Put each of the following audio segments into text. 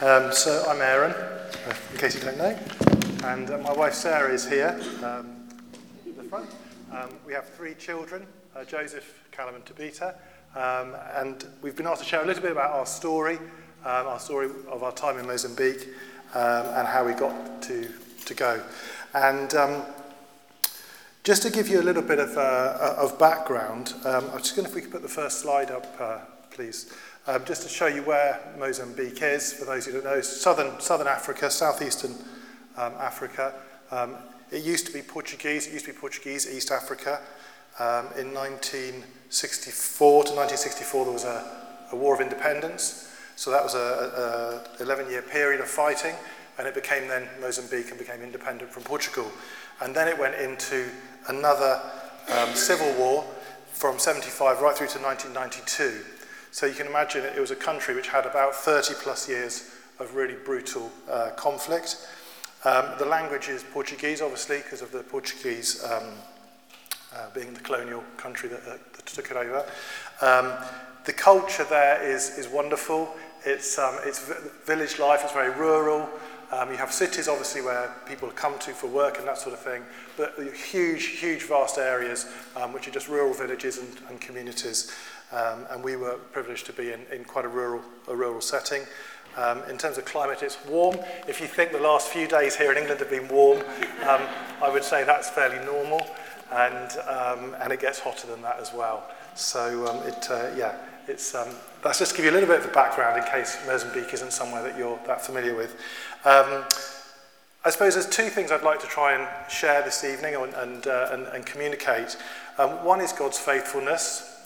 Um, so I'm Aaron, in case you don't know, and uh, my wife Sarah is here um, the front. Um, we have three children, uh, Joseph, Callum and Tabitha, um, and we've been asked to share a little bit about our story, um, our story of our time in Mozambique, um, and how we got to, to go. And just to give you a little bit of, uh, of background, I'm just going to, if we could put the first slide up, uh, please. Um, just to show you where Mozambique is, for those who don't know, southern, southern Africa, southeastern um, Africa. Um, it used to be Portuguese, it used to be Portuguese, East Africa. Um, in 1964 to 1964, there was a, a war of independence. So that was a 11 year period of fighting, and it became then Mozambique and became independent from Portugal. And then it went into another um, civil war from 75 right through to 1992. So you can imagine it was a country which had about 30 plus years of really brutal uh, conflict. Um, the language is Portuguese, obviously, because of the Portuguese um, uh, being the colonial country that, that took it over. Um, the culture there is, is wonderful. It's, um, it's village life, it's very rural. Um, you have cities, obviously, where people come to for work and that sort of thing, but huge, huge, vast areas um, which are just rural villages and, and communities. Um, and we were privileged to be in, in quite a rural, a rural setting. Um, in terms of climate, it's warm. If you think the last few days here in England have been warm, um, I would say that's fairly normal. And, um, and it gets hotter than that as well. So um, it, uh, yeah, it's, um, that's just to give you a little bit of a background in case Mozambique isn't somewhere that you're that familiar with. Um, I suppose there's two things I'd like to try and share this evening and, and, uh, and, and communicate. Um, one is God's faithfulness,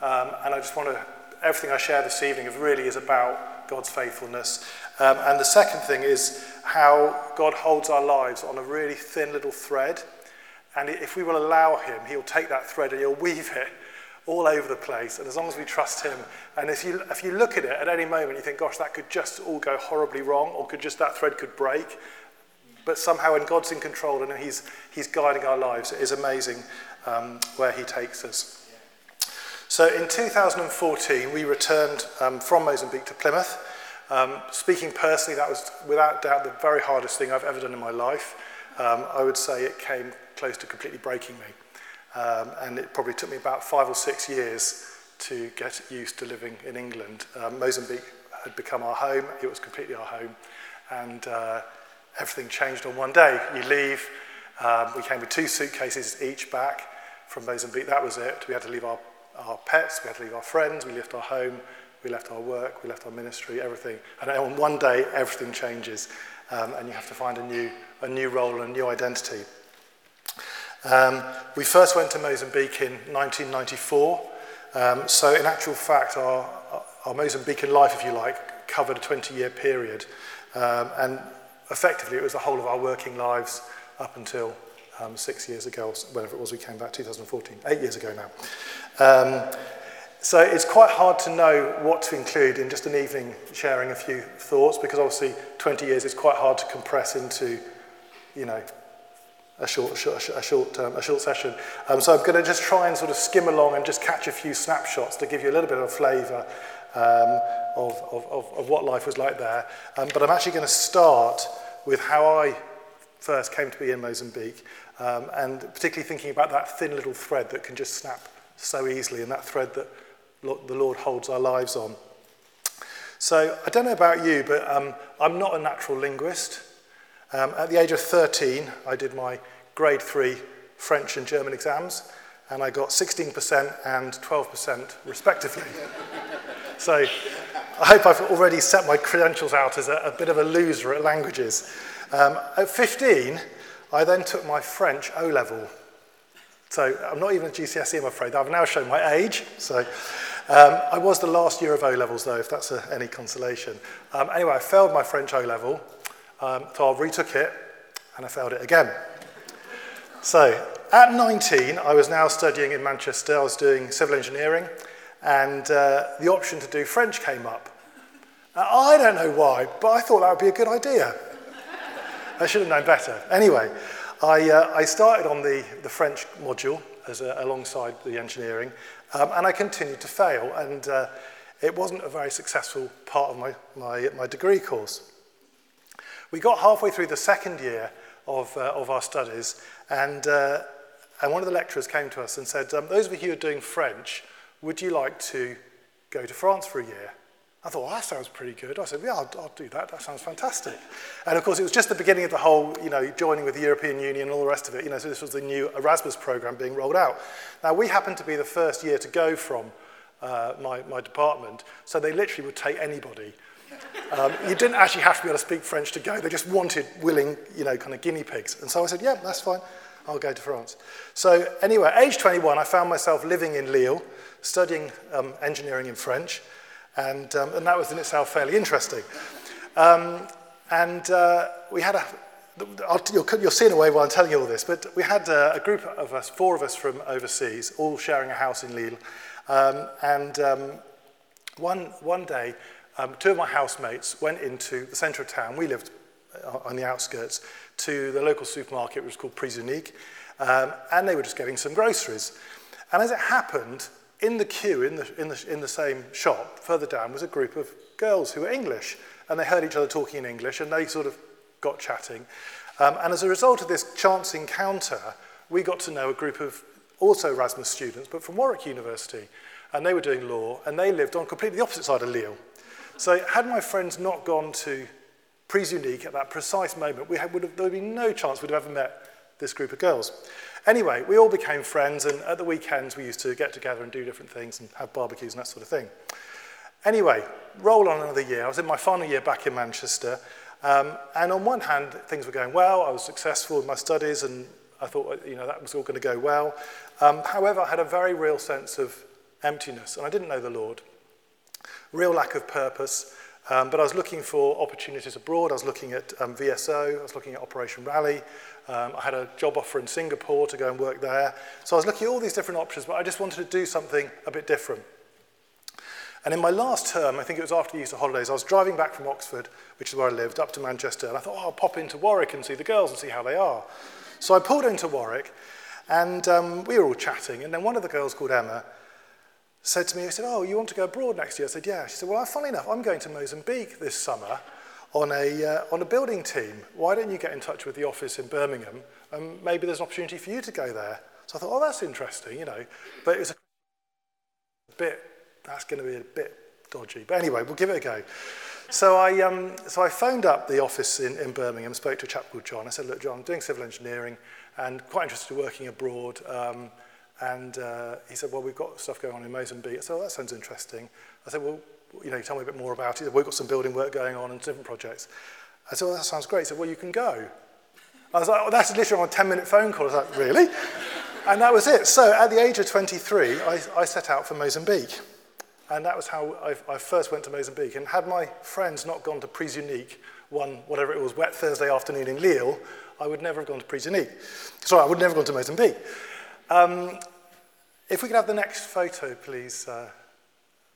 um, and I just want to, everything I share this evening really is about God's faithfulness. Um, and the second thing is how God holds our lives on a really thin little thread. And if we will allow Him, He'll take that thread and He'll weave it all over the place. And as long as we trust Him, and if you, if you look at it at any moment, you think, gosh, that could just all go horribly wrong, or could just that thread could break. But somehow, when God's in control and He's, he's guiding our lives, it is amazing um, where He takes us. So in 2014, we returned um, from Mozambique to Plymouth. Um, speaking personally, that was without doubt the very hardest thing I've ever done in my life. Um, I would say it came close to completely breaking me. Um, and it probably took me about five or six years to get used to living in England. Um, Mozambique had become our home, it was completely our home. And uh, everything changed on one day. You leave, um, we came with two suitcases each back from Mozambique, that was it. We had to leave our our pets, we had to leave our friends, we left our home, we left our work, we left our ministry, everything. And on one day, everything changes, um, and you have to find a new, a new role and a new identity. Um, we first went to Mozambique in 1994. Um, so, in actual fact, our, our Mozambican life, if you like, covered a 20 year period. Um, and effectively, it was the whole of our working lives up until um, six years ago, whenever it was we came back, 2014, eight years ago now. Um, so it's quite hard to know what to include in just an evening sharing a few thoughts because obviously 20 years is quite hard to compress into, you know, a short, a short, um, a short session. Um, so I'm going to just try and sort of skim along and just catch a few snapshots to give you a little bit of a flavour um, of, of, of, of what life was like there. Um, but I'm actually going to start with how I first came to be in Mozambique um, and particularly thinking about that thin little thread that can just snap so easily and that thread that the Lord holds our lives on. So I don't know about you, but um, I'm not a natural linguist. Um, at the age of 13, I did my grade three French and German exams, and I got 16% and 12% respectively. so I hope I've already set my credentials out as a, a bit of a loser at languages. Um, at 15, I then took my French O level. So I'm not even a GCSE, I'm afraid. I've now shown my age. So um, I was the last year of O levels, though, if that's a, any consolation. Um, anyway, I failed my French O level, um, so I retook it, and I failed it again. So at 19, I was now studying in Manchester. I was doing civil engineering, and uh, the option to do French came up. Now, I don't know why, but I thought that would be a good idea. I should have known better. Anyway, I, uh, I started on the, the French module as a, alongside the engineering, um, and I continued to fail. And uh, it wasn't a very successful part of my, my, my degree course. We got halfway through the second year of, uh, of our studies, and, uh, and one of the lecturers came to us and said, um, Those of you who are doing French, would you like to go to France for a year? I thought, well, that sounds pretty good. I said, yeah, I'll, I'll, do that. That sounds fantastic. And of course, it was just the beginning of the whole, you know, joining with the European Union and all the rest of it. You know, so this was the new Erasmus program being rolled out. Now, we happened to be the first year to go from uh, my, my department, so they literally would take anybody. Um, you didn't actually have to be able to speak French to go. They just wanted willing, you know, kind of guinea pigs. And so I said, yeah, that's fine. I'll go to France. So anyway, age 21, I found myself living in Lille, studying um, engineering in French. And, um, and that was in itself fairly interesting. Um, and uh, we had a, I'll, you'll, see in a way while I'm telling you all this, but we had uh, a group of us, four of us from overseas, all sharing a house in Lille. Um, and um, one, one day, um, two of my housemates went into the centre of town. We lived uh, on the outskirts to the local supermarket, which was called Prisunic, um, and they were just getting some groceries. And as it happened, in the queue in the, in, the, in the same shop, further down, was a group of girls who were English. And they heard each other talking in English and they sort of got chatting. Um, and as a result of this chance encounter, we got to know a group of also Erasmus students, but from Warwick University. And they were doing law and they lived on completely the opposite side of Lille. So had my friends not gone to Prisunic at that precise moment, we had, would have, there would be no chance we'd have ever met this group of girls. Anyway, we all became friends, and at the weekends we used to get together and do different things and have barbecues and that sort of thing. Anyway, roll on another year. I was in my final year back in Manchester, um, and on one hand, things were going well. I was successful in my studies, and I thought, you know, that was all going to go well. Um, however, I had a very real sense of emptiness, and I didn't know the Lord. Real lack of purpose. Um, but I was looking for opportunities abroad. I was looking at um, VSO, I was looking at Operation Raleigh. Um, I had a job offer in Singapore to go and work there. So I was looking at all these different options, but I just wanted to do something a bit different. And in my last term, I think it was after the Easter holidays, I was driving back from Oxford, which is where I lived, up to Manchester, and I thought, oh, I'll pop into Warwick and see the girls and see how they are. So I pulled into Warwick, and um, we were all chatting, and then one of the girls called Emma said to me, he said, oh, you want to go abroad next year? I said, yeah. She said, well, funnily enough, I'm going to Mozambique this summer on a, uh, on a building team. Why don't you get in touch with the office in Birmingham and maybe there's an opportunity for you to go there? So I thought, oh, that's interesting, you know. But it was a bit, that's going to be a bit dodgy. But anyway, we'll give it a go. So I, um, so I phoned up the office in, in Birmingham, spoke to a chap called John. I said, look, John, I'm doing civil engineering and quite interested in working abroad. Um, And uh, he said, well, we've got stuff going on in Mozambique. I said, oh, that sounds interesting. I said, well, you know, tell me a bit more about it. We've got some building work going on and different projects. I said, well, that sounds great. He said, well, you can go. I was like, that's literally on a 10-minute phone call. I was like, really? and that was it. So at the age of 23, I, I set out for Mozambique. And that was how I, I first went to Mozambique. And had my friends not gone to Prisunic one, whatever it was, wet Thursday afternoon in Lille, I would never have gone to Prisunic. Sorry, I would never have gone to Mozambique. Um, if we could have the next photo, please, uh,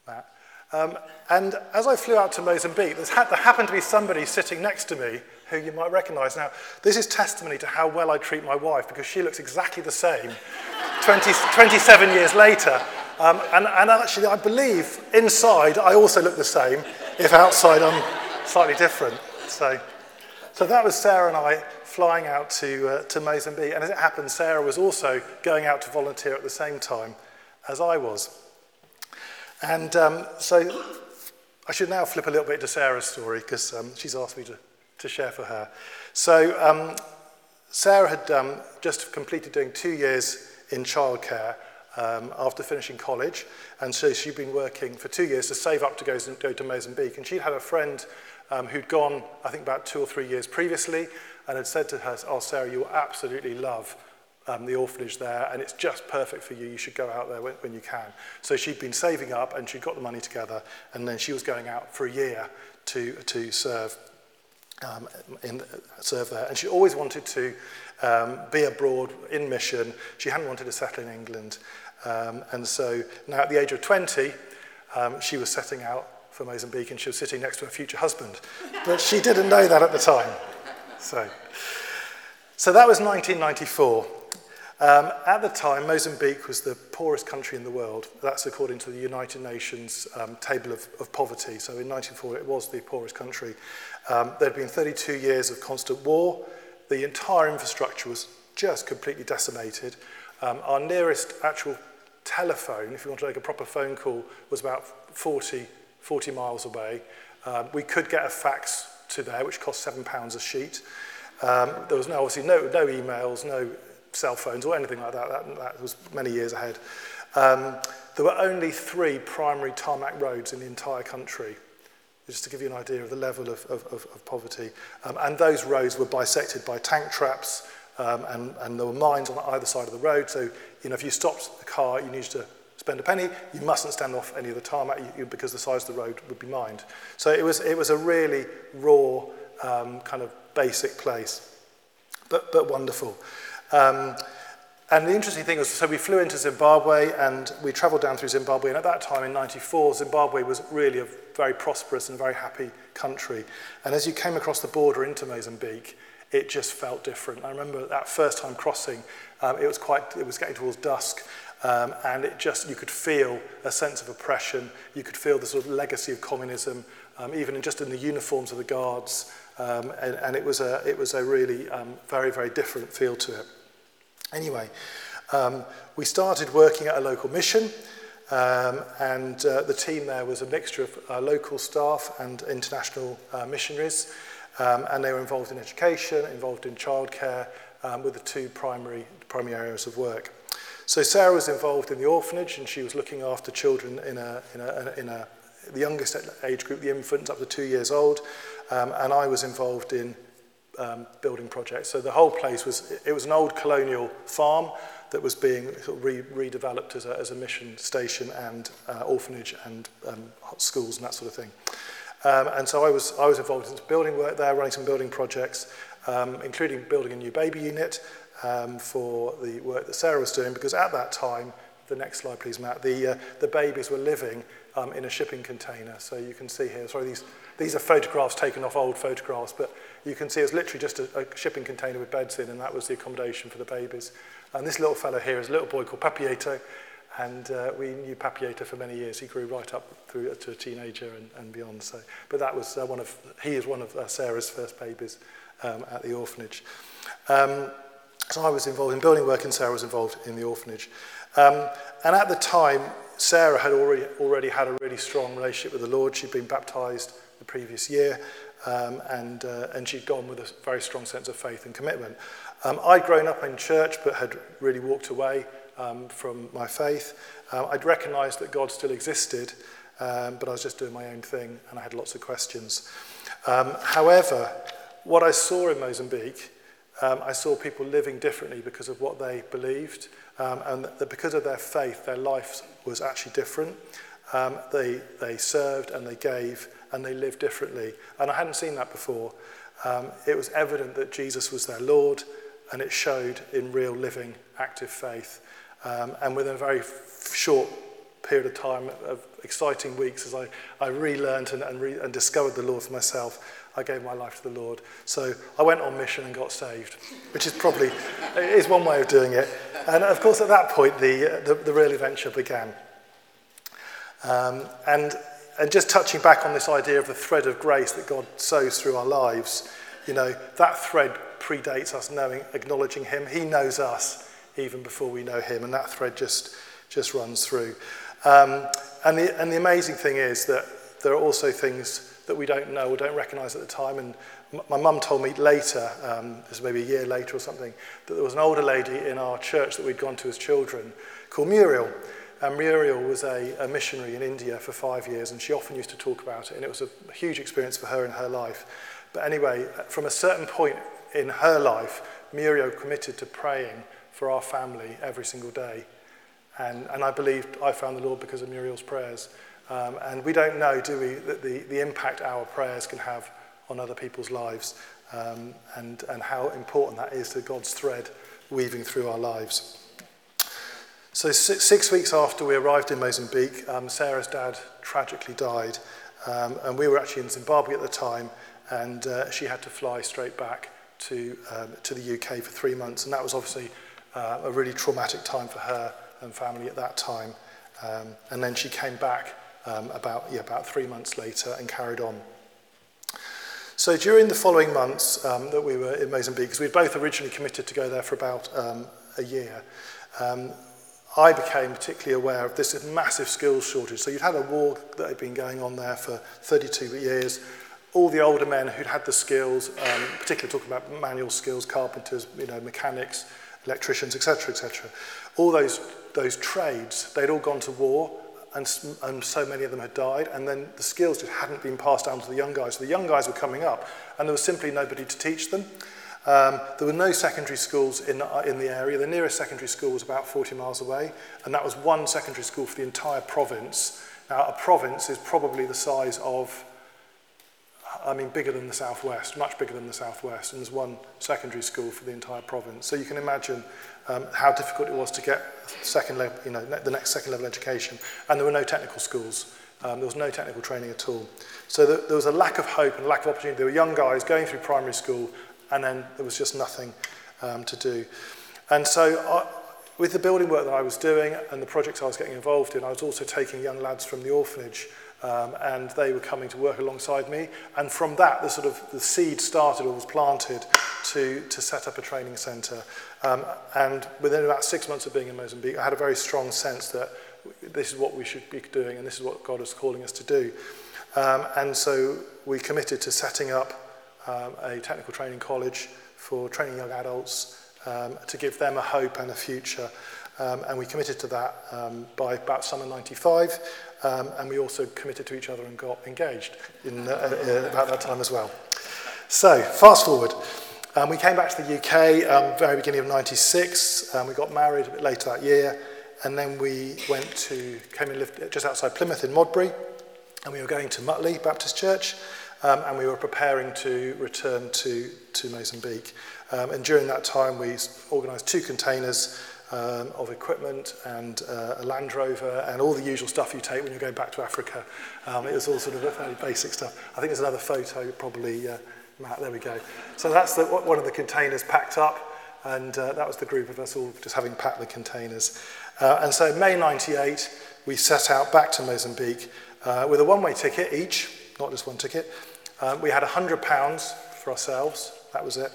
Matt. Um, and as I flew out to Mozambique, ha there happened to be somebody sitting next to me who you might recognize. Now, this is testimony to how well I treat my wife because she looks exactly the same 20, 27 years later. Um, and, and actually, I believe inside I also look the same, if outside I'm slightly different. So, so that was Sarah and I flying out to, uh, to Mozambique. And as it happened, Sarah was also going out to volunteer at the same time as I was. And um, so I should now flip a little bit to Sarah's story because um, she's asked me to, to share for her. So um, Sarah had um, just completed doing two years in childcare um, after finishing college. And so she'd been working for two years to save up to go, go to Mozambique. And she'd had a friend um, who'd gone, I think, about two or three years previously and had said to her, oh, Sarah, you will absolutely love um, the orphanage there, and it's just perfect for you. You should go out there when, when you can. So she'd been saving up, and she'd got the money together, and then she was going out for a year to, to serve, um, in, serve there. And she always wanted to um, be abroad in mission. She hadn't wanted to settle in England. Um, and so now at the age of 20, um, she was setting out for Mozambique, and she was sitting next to her future husband. But she didn't know that at the time. So, so that was 1994. Um, at the time, Mozambique was the poorest country in the world. That's according to the United Nations um, table of, of poverty. So in 1940, it was the poorest country. Um, there had been 32 years of constant war. The entire infrastructure was just completely decimated. Um, our nearest actual telephone, if you want to make a proper phone call, was about 40, 40 miles away. Um, we could get a fax to there, which cost £7 a sheet. Um, there was no, obviously no, no emails, no cell phones or anything like that. That, that was many years ahead. Um, there were only three primary tarmac roads in the entire country, just to give you an idea of the level of, of, of poverty. Um, and those roads were bisected by tank traps, um, and, and there were mines on either side of the road. So, you know, if you stopped the car, you needed to spend a penny. You mustn't stand off any of the tarmac because the size of the road would be mined. So it was, it was a really raw, um, kind of basic place, but, but wonderful. Um, and the interesting thing was, so we flew into Zimbabwe and we traveled down through Zimbabwe. And at that time in 94, Zimbabwe was really a very prosperous and very happy country. And as you came across the border into Mozambique, it just felt different. I remember that first time crossing, um, it was quite, it was getting towards dusk. Um, and it just, you could feel a sense of oppression. You could feel the sort of legacy of communism, um, even in just in the uniforms of the guards. Um, and, and it was a, it was a really um, very, very different feel to it. Anyway, um, we started working at a local mission, um, and uh, the team there was a mixture of uh, local staff and international uh, missionaries, um, and they were involved in education, involved in childcare, um, with the two primary, primary areas of work. So Sarah was involved in the orphanage, and she was looking after children in a, in a, in a the youngest age group, the infants up to two years old, um, and I was involved in um, building projects. So the whole place was, it was an old colonial farm that was being re redeveloped as a, as a mission station and uh, orphanage and um, schools and that sort of thing. Um, and so I was, I was involved in some building work there, running some building projects, um, including building a new baby unit um, for the work that Sarah was doing, because at that time, the next slide please, Matt, the, uh, the babies were living um, in a shipping container. So you can see here, sorry, these, these are photographs taken off old photographs, but you can see it's literally just a, a shipping container with beds in, and that was the accommodation for the babies. And this little fellow here is a little boy called Papieto, and uh, we knew Papieto for many years. He grew right up through to a teenager and, and beyond. So, but that was uh, one of he is one of uh, Sarah's first babies um, at the orphanage. Um, so I was involved in building work, and Sarah was involved in the orphanage. Um, and at the time, Sarah had already already had a really strong relationship with the Lord. She'd been baptized the previous year, um, and, uh, and she'd gone with a very strong sense of faith and commitment. Um, I'd grown up in church but had really walked away um, from my faith. Uh, I'd recognised that God still existed, um, but I was just doing my own thing and I had lots of questions. Um, however, what I saw in Mozambique, um, I saw people living differently because of what they believed, um, and that because of their faith, their life was actually different. Um, they, they served and they gave and they lived differently. And I hadn't seen that before. Um, it was evident that Jesus was their Lord, and it showed in real living, active faith. Um, and within a very short period of time, of exciting weeks, as I, I relearned and, and, re- and discovered the Lord for myself, I gave my life to the Lord. So I went on mission and got saved, which is probably is one way of doing it. And of course, at that point, the, the, the real adventure began. Um, and and just touching back on this idea of the thread of grace that God sows through our lives, you know, that thread predates us knowing, acknowledging Him. He knows us even before we know Him, and that thread just, just runs through. Um, and, the, and the amazing thing is that there are also things that we don't know or don't recognize at the time. And my mum told me later, um, this was maybe a year later or something, that there was an older lady in our church that we'd gone to as children called Muriel. And Muriel was a, a missionary in India for five years, and she often used to talk about it, and it was a huge experience for her in her life. But anyway, from a certain point in her life, Muriel committed to praying for our family every single day. And, and I believed I found the Lord because of Muriel's prayers. Um, and we don't know, do we, that the, the impact our prayers can have on other people's lives um, and, and how important that is to God's thread weaving through our lives. So six, weeks after we arrived in Mozambique, um, Sarah's dad tragically died. Um, and we were actually in Zimbabwe at the time, and uh, she had to fly straight back to, um, to the UK for three months. And that was obviously uh, a really traumatic time for her and family at that time. Um, and then she came back um, about, yeah, about three months later and carried on. So during the following months um, that we were in Mozambique, because we both originally committed to go there for about a year, I became particularly aware of this massive skills shortage. So you'd had a war that had been going on there for 32 years. All the older men who'd had the skills, um, particularly talking about manual skills, carpenters, you know, mechanics, electricians, etc., etc. All those those trades, they'd all gone to war, and, and so many of them had died, and then the skills just hadn't been passed down to the young guys. So the young guys were coming up, and there was simply nobody to teach them. Um, there were no secondary schools in, uh, in the area. The nearest secondary school was about 40 miles away, and that was one secondary school for the entire province. Now, a province is probably the size of I mean, bigger than the Southwest, much bigger than the Southwest, and there's one secondary school for the entire province. So you can imagine um, how difficult it was to get second level, you know, the next second level education. And there were no technical schools. Um, there was no technical training at all. So the, there was a lack of hope and lack of opportunity. There were young guys going through primary school, and then there was just nothing um, to do. And so I, with the building work that I was doing and the projects I was getting involved in, I was also taking young lads from the orphanage um, and they were coming to work alongside me. And from that, the sort of the seed started or was planted to, to set up a training centre. Um, and within about six months of being in Mozambique, I had a very strong sense that this is what we should be doing and this is what God is calling us to do. Um, and so we committed to setting up um, a technical training college for training young adults um, to give them a hope and a future. Um, and we committed to that um, by about summer 95. Um, and we also committed to each other and got engaged in, uh, uh, about that time as well. So, fast forward. Um, we came back to the UK um, very beginning of 96. Um, we got married a bit later that year. And then we went to, came and lived just outside Plymouth in Modbury. And we were going to Mutley Baptist Church. Um, and we were preparing to return to, to Mozambique. Um, and during that time, we organised two containers um, of equipment and uh, a Land Rover and all the usual stuff you take when you're going back to Africa. Um, it was all sort of fairly basic stuff. I think there's another photo, probably, uh, Matt, there we go. So that's the, one of the containers packed up, and uh, that was the group of us all just having packed the containers. Uh, and so May 98, we set out back to Mozambique uh, with a one-way ticket each, not just one ticket. Um, we had £100 for ourselves, that was it.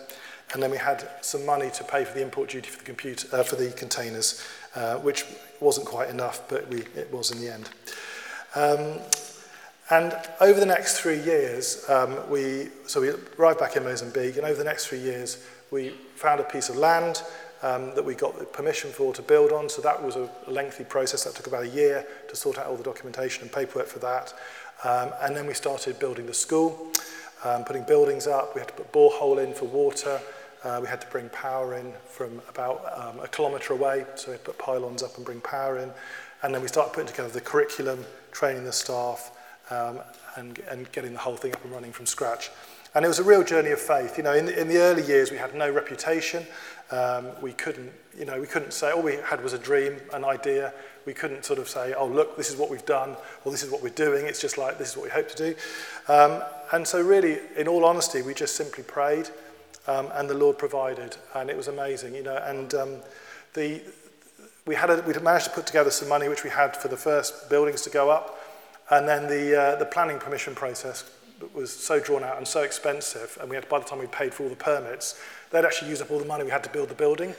And then we had some money to pay for the import duty for the, computer, uh, for the containers, uh, which wasn't quite enough, but we, it was in the end. Um, and over the next three years, um, we, so we arrived back in Mozambique, and over the next three years, we found a piece of land um, that we got permission for to build on. So that was a lengthy process. That took about a year to sort out all the documentation and paperwork for that. Um, and then we started building the school, um, putting buildings up. We had to put borehole in for water. Uh, we had to bring power in from about um, a kilometre away, so we put pylons up and bring power in. And then we started putting together the curriculum, training the staff, um, and, and getting the whole thing up and running from scratch. And it was a real journey of faith. You know, in, in the early years, we had no reputation. Um, we couldn't, you know, we couldn't say, all we had was a dream, an idea. We couldn't sort of say, oh, look, this is what we've done, or this is what we're doing. It's just like, this is what we hope to do. Um, and so really, in all honesty, we just simply prayed um, and the Lord provided, and it was amazing, you know. And um, the we had a, we managed to put together some money which we had for the first buildings to go up, and then the uh, the planning permission process was so drawn out and so expensive, and we had by the time we paid for all the permits, they'd actually used up all the money we had to build the building.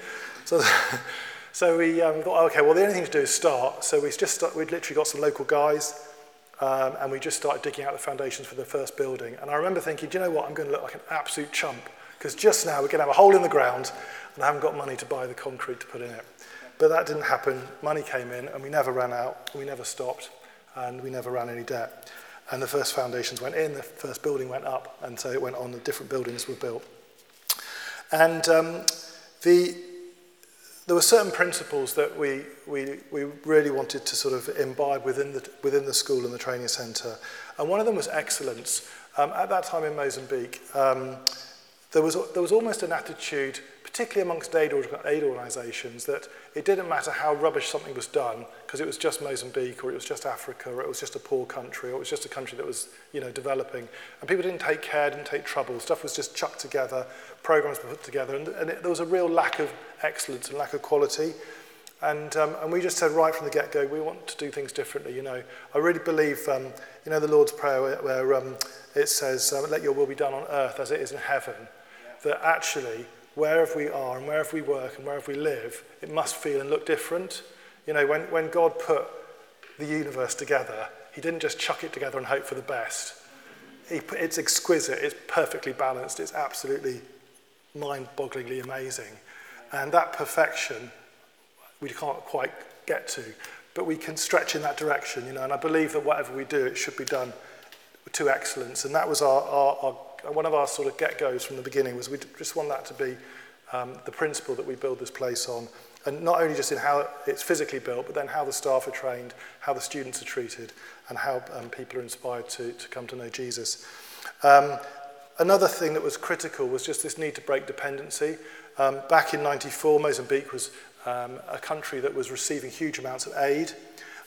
So. So we um, thought, okay, well, the only thing to do is start. So we just start, we'd literally got some local guys, um, and we just started digging out the foundations for the first building. And I remember thinking, do you know what? I'm going to look like an absolute chump because just now we're going to have a hole in the ground and I haven't got money to buy the concrete to put in it. But that didn't happen. Money came in and we never ran out, we never stopped, and we never ran any debt. And the first foundations went in, the first building went up, and so it went on, the different buildings were built. And um, the, there were certain principles that we, we, we really wanted to sort of imbibe within the, within the school and the training centre. And one of them was excellence. Um, at that time in Mozambique, um, there was, there was almost an attitude, particularly amongst aid, aid organisations, that it didn't matter how rubbish something was done, because it was just Mozambique, or it was just Africa, or it was just a poor country, or it was just a country that was you know, developing. And people didn't take care, didn't take trouble. Stuff was just chucked together, programs were put together, and, and it, there was a real lack of excellence and lack of quality. And, um, and we just said right from the get-go, we want to do things differently, you know. I really believe, um, you know, the Lord's Prayer where, where um, it says, um, let your will be done on earth as it is in heaven. Yeah. That actually, wherever we are and wherever we work and wherever we live, it must feel and look different. You know, when, when God put the universe together, he didn't just chuck it together and hope for the best. He, it's exquisite, it's perfectly balanced, it's absolutely mind-bogglingly amazing. And that perfection we can't quite get to. But we can stretch in that direction, you know, and I believe that whatever we do, it should be done to excellence. And that was our, our, our one of our sort of get-goes from the beginning was we just want that to be um, the principle that we build this place on. And not only just in how it's physically built, but then how the staff are trained, how the students are treated, and how um, people are inspired to, to come to know Jesus. Um, another thing that was critical was just this need to break dependency. Um, back in 94, Mozambique was um, a country that was receiving huge amounts of aid.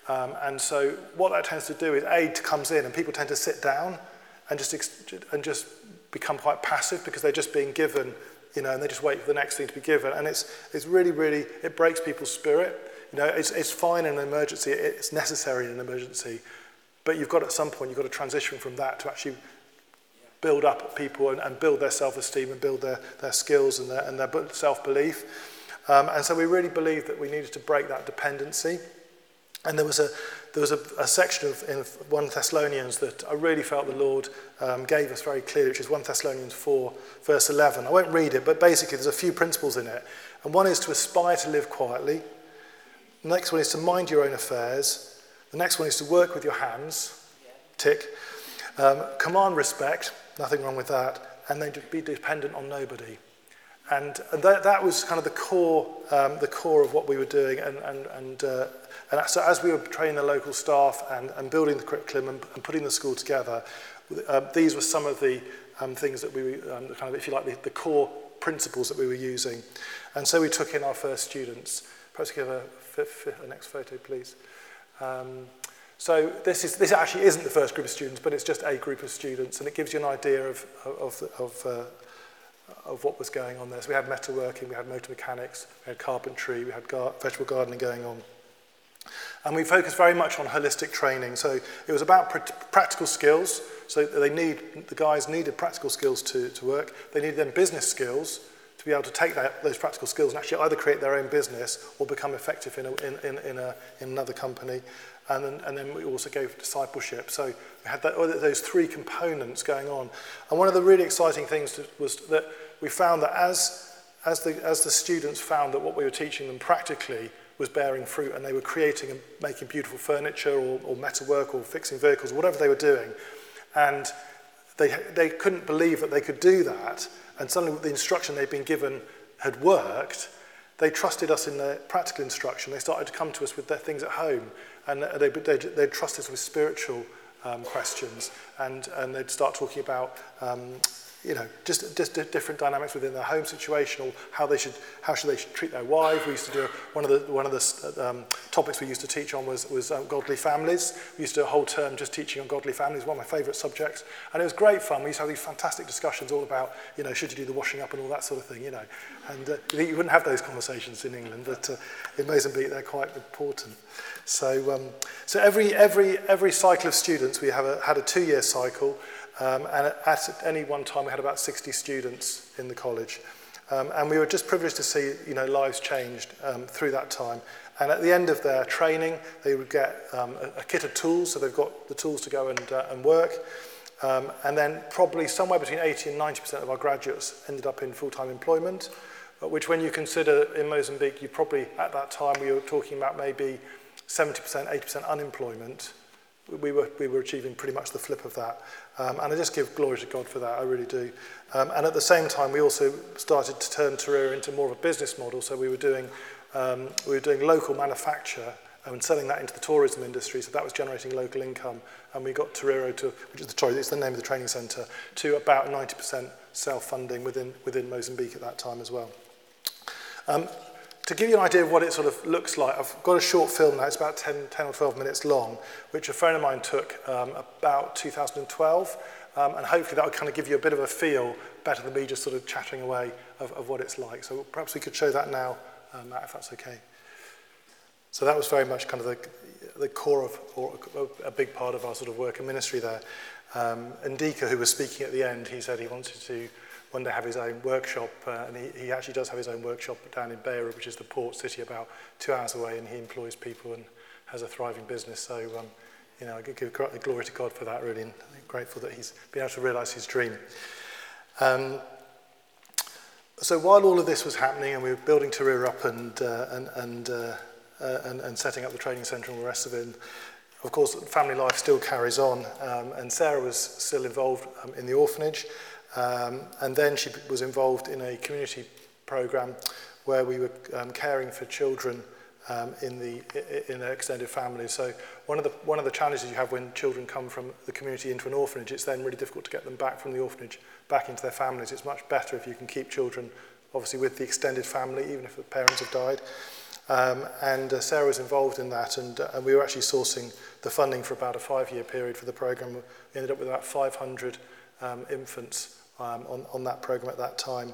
Um, and so what that tends to do is aid comes in and people tend to sit down and just, and just become quite passive because they're just being given, you know, and they just wait for the next thing to be given. And it's, it's really, really, it breaks people's spirit. You know, it's, it's fine in an emergency, it's necessary in an emergency, but you've got at some point, you've got to transition from that to actually build up people and, and build their self-esteem and build their, their skills and their, and their self-belief. Um, and so we really believed that we needed to break that dependency. And there was a, there was a, a section of in 1 Thessalonians that I really felt the Lord um, gave us very clearly, which is 1 Thessalonians 4, verse 11. I won't read it, but basically there's a few principles in it. And one is to aspire to live quietly. The next one is to mind your own affairs. The next one is to work with your hands. Tick. Um, command respect. Nothing wrong with that. And then to be dependent on nobody. And, and that, that was kind of the core, um, the core of what we were doing. And, and, and, uh, and so as we were training the local staff and, and building the curriculum and, and putting the school together, uh, these were some of the um, things that we, um, kind of, if you like, the, the core principles that we were using. And so we took in our first students. Perhaps give a, a next photo, please. Um, so this, is, this actually isn't the first group of students, but it's just a group of students, and it gives you an idea of, of, of uh, of what was going on there. So we had metalworking, we had motor mechanics, we had carpentry, we had gar vegetable gardening going on. And we focused very much on holistic training. So it was about pr practical skills. So they need, the guys needed practical skills to, to work. They needed then business skills to be able to take that, those practical skills and actually either create their own business or become effective in, a, in, in, in, a, in another company. And then, and then we also gave discipleship. So we had that, those three components going on. And one of the really exciting things was that we found that as, as, the, as the students found that what we were teaching them practically was bearing fruit and they were creating and making beautiful furniture or, or metalwork or fixing vehicles, whatever they were doing, and they, they couldn't believe that they could do that, and suddenly the instruction they'd been given had worked, they trusted us in their practical instruction. They started to come to us with their things at home, and they, they, they'd trust us with spiritual um, questions, and, and they'd start talking about um, you know, just, just different dynamics within their home situation or how they should, how should they should treat their wife. We used to do, one of the, one of the uh, um, topics we used to teach on was, was um, godly families. We used to do a whole term just teaching on godly families, one of my favourite subjects. And it was great fun. We used to have these fantastic discussions all about, you know, should you do the washing up and all that sort of thing, you know. And uh, you wouldn't have those conversations in England, but uh, in Mozambique they're quite important. So, um, so every, every, every cycle of students, we have a, had a two-year cycle, Um, and at any one time, we had about 60 students in the college. Um, and we were just privileged to see you know, lives changed um, through that time. And at the end of their training, they would get um, a, a kit of tools, so they've got the tools to go and, uh, and work. Um, and then probably somewhere between 80 and 90% of our graduates ended up in full-time employment, which when you consider in Mozambique, you probably, at that time, we were talking about maybe 70%, 80% unemployment. We were, we were achieving pretty much the flip of that. Um, and I just give glory to God for that, I really do. Um, and at the same time, we also started to turn Tarira into more of a business model. So we were doing, um, we were doing local manufacture and selling that into the tourism industry. So that was generating local income. And we got Torero to, which is the, sorry, it's the name of the training centre, to about 90% self-funding within, within Mozambique at that time as well. Um, to give you an idea of what it sort of looks like, I've got a short film now, it's about 10, 10 or 12 minutes long, which a friend of mine took um, about 2012. Um, and hopefully that will kind of give you a bit of a feel, better than me just sort of chattering away of, of what it's like. So perhaps we could show that now, um, Matt, if that's okay. So that was very much kind of the, the core of, or a big part of our sort of work and ministry there. Um, and Dika, who was speaking at the end, he said he wanted to one day have his own workshop, uh, and he, he actually does have his own workshop down in Beira, which is the port city about two hours away, and he employs people and has a thriving business. So, um, you know, I give glory to God for that, really, and I'm grateful that he's been able to realise his dream. Um, so while all of this was happening, and we were building Tarir up and, uh, and, and, uh, uh, and, and setting up the training centre and all the rest of it, and of course, family life still carries on, um, and Sarah was still involved um, in the orphanage. Um, and then she was involved in a community program where we were um, caring for children um, in the in an extended family. So one of the one of the challenges you have when children come from the community into an orphanage, it's then really difficult to get them back from the orphanage back into their families. It's much better if you can keep children obviously with the extended family, even if the parents have died. Um, and uh, Sarah was involved in that, and, uh, and we were actually sourcing the funding for about a five-year period for the program. We ended up with about 500 um, infants um, on, on that program at that time.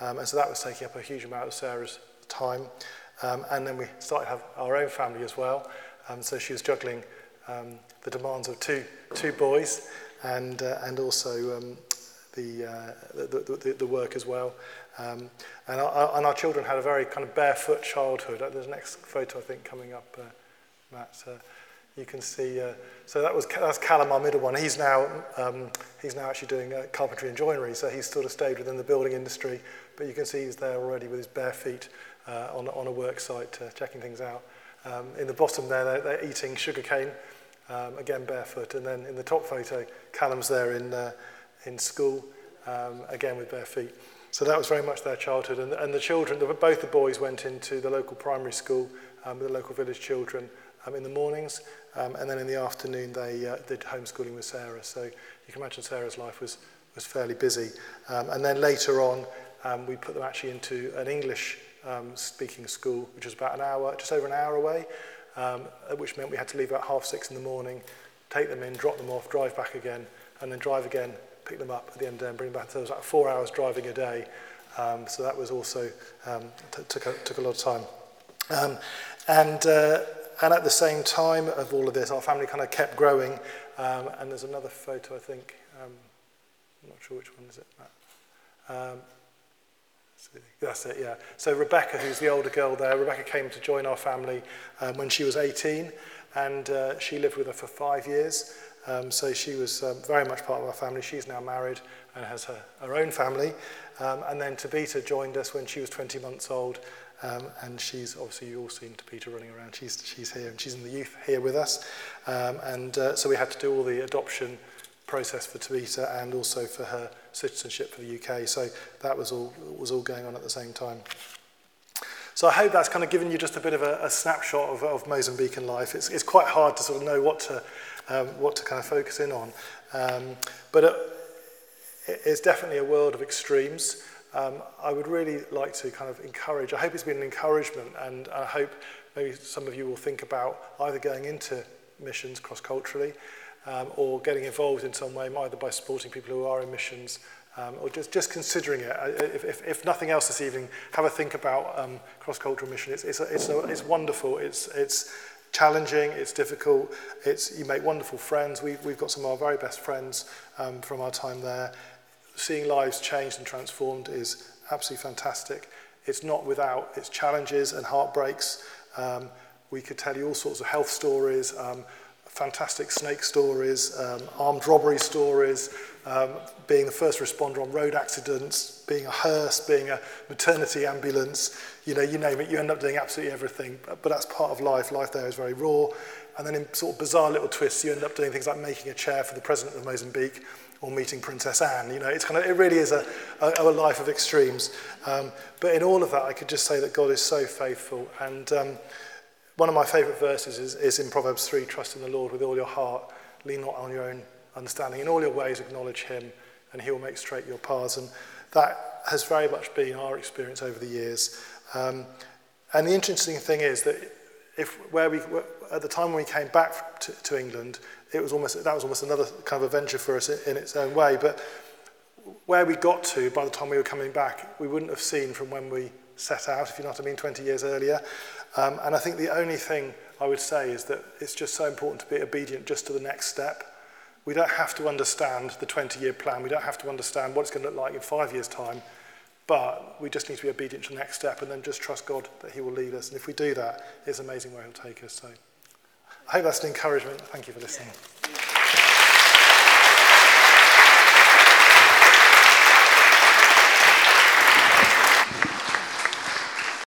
Um, and so that was taking up a huge amount of Sarah's time. Um, and then we started to have our own family as well. Um, so she was juggling um, the demands of two, two boys and, uh, and also um, the, uh, the, the, the work as well. Um, and, our, and our children had a very kind of barefoot childhood. There's a next photo, I think, coming up, uh, Matt. Uh, you can see, uh, so that was that's Callum, our middle one. He's now um, he's now actually doing uh, carpentry and joinery, so he's sort of stayed within the building industry. But you can see he's there already with his bare feet uh, on on a work site, uh, checking things out. Um, in the bottom there, they're, they're eating sugarcane, um, again barefoot, and then in the top photo, Callum's there in uh, in school, um, again with bare feet. So that was very much their childhood, and, and the children, both the boys went into the local primary school um, with the local village children um, in the mornings, um, and then in the afternoon they uh, did homeschooling with Sarah. So you can imagine Sarah's life was, was fairly busy. Um, and then later on, um, we put them actually into an English um, speaking school, which was about an hour, just over an hour away, um, which meant we had to leave about half six in the morning, take them in, drop them off, drive back again, and then drive again, pick them up at the end and bring them back. So it was like four hours driving a day. Um, so that was also, um, took, a, took a lot of time. Um, and uh, and at the same time of all of this, our family kind of kept growing. Um, and there's another photo, I think. Um, I'm not sure which one is it. Um, that's it, yeah. So Rebecca, who's the older girl there, Rebecca came to join our family um, when she was 18, and uh, she lived with her for five years. Um, so she was um, very much part of our family. She's now married and has her, her own family. Um, and then Tabita joined us when she was 20 months old, Um, and she's obviously you all seen Peter running around. She's she's here and she's in the youth here with us. Um, and uh, so we had to do all the adoption process for Tabita and also for her citizenship for the UK. So that was all was all going on at the same time. So I hope that's kind of given you just a bit of a, a snapshot of, of Mozambican life. It's, it's quite hard to sort of know what to um, what to kind of focus in on, um, but it, it's definitely a world of extremes. Um, I would really like to kind of encourage, I hope it's been an encouragement and I hope maybe some of you will think about either going into missions cross-culturally um, or getting involved in some way, either by supporting people who are in missions um, or just, just considering it. If, if, if nothing else this evening, have a think about um, cross-cultural mission. It's, it's, a, it's, a, it's wonderful. It's, it's challenging, it's difficult, it's, you make wonderful friends. We've, we've got some of our very best friends um, from our time there. Seeing lives changed and transformed is absolutely fantastic. It's not without its challenges and heartbreaks. Um, we could tell you all sorts of health stories, um, fantastic snake stories, um, armed robbery stories, um, being the first responder on road accidents, being a hearse, being a maternity ambulance, you know, you name it, you end up doing absolutely everything. But, but that's part of life. Life there is very raw. And then in sort of bizarre little twists, you end up doing things like making a chair for the president of Mozambique, or meeting Princess Anne. You know, it's kind of, it really is a, a, a life of extremes. Um, but in all of that, I could just say that God is so faithful. And um, one of my favourite verses is, is in Proverbs 3, trust in the Lord with all your heart, lean not on your own understanding. In all your ways, acknowledge him, and he will make straight your paths. And that has very much been our experience over the years. Um, and the interesting thing is that if where we at the time when we came back to, to England, it was almost, that was almost another kind of adventure for us in, in its own way. But where we got to by the time we were coming back, we wouldn't have seen from when we set out, if you know what I mean, 20 years earlier. Um, and I think the only thing I would say is that it's just so important to be obedient just to the next step. We don't have to understand the 20-year plan. We don't have to understand what it's going to look like in five years' time. But we just need to be obedient to the next step and then just trust God that he will lead us. And if we do that, it's amazing where he'll take us. So I hope that's an encouragement. Thank you for listening. Yeah.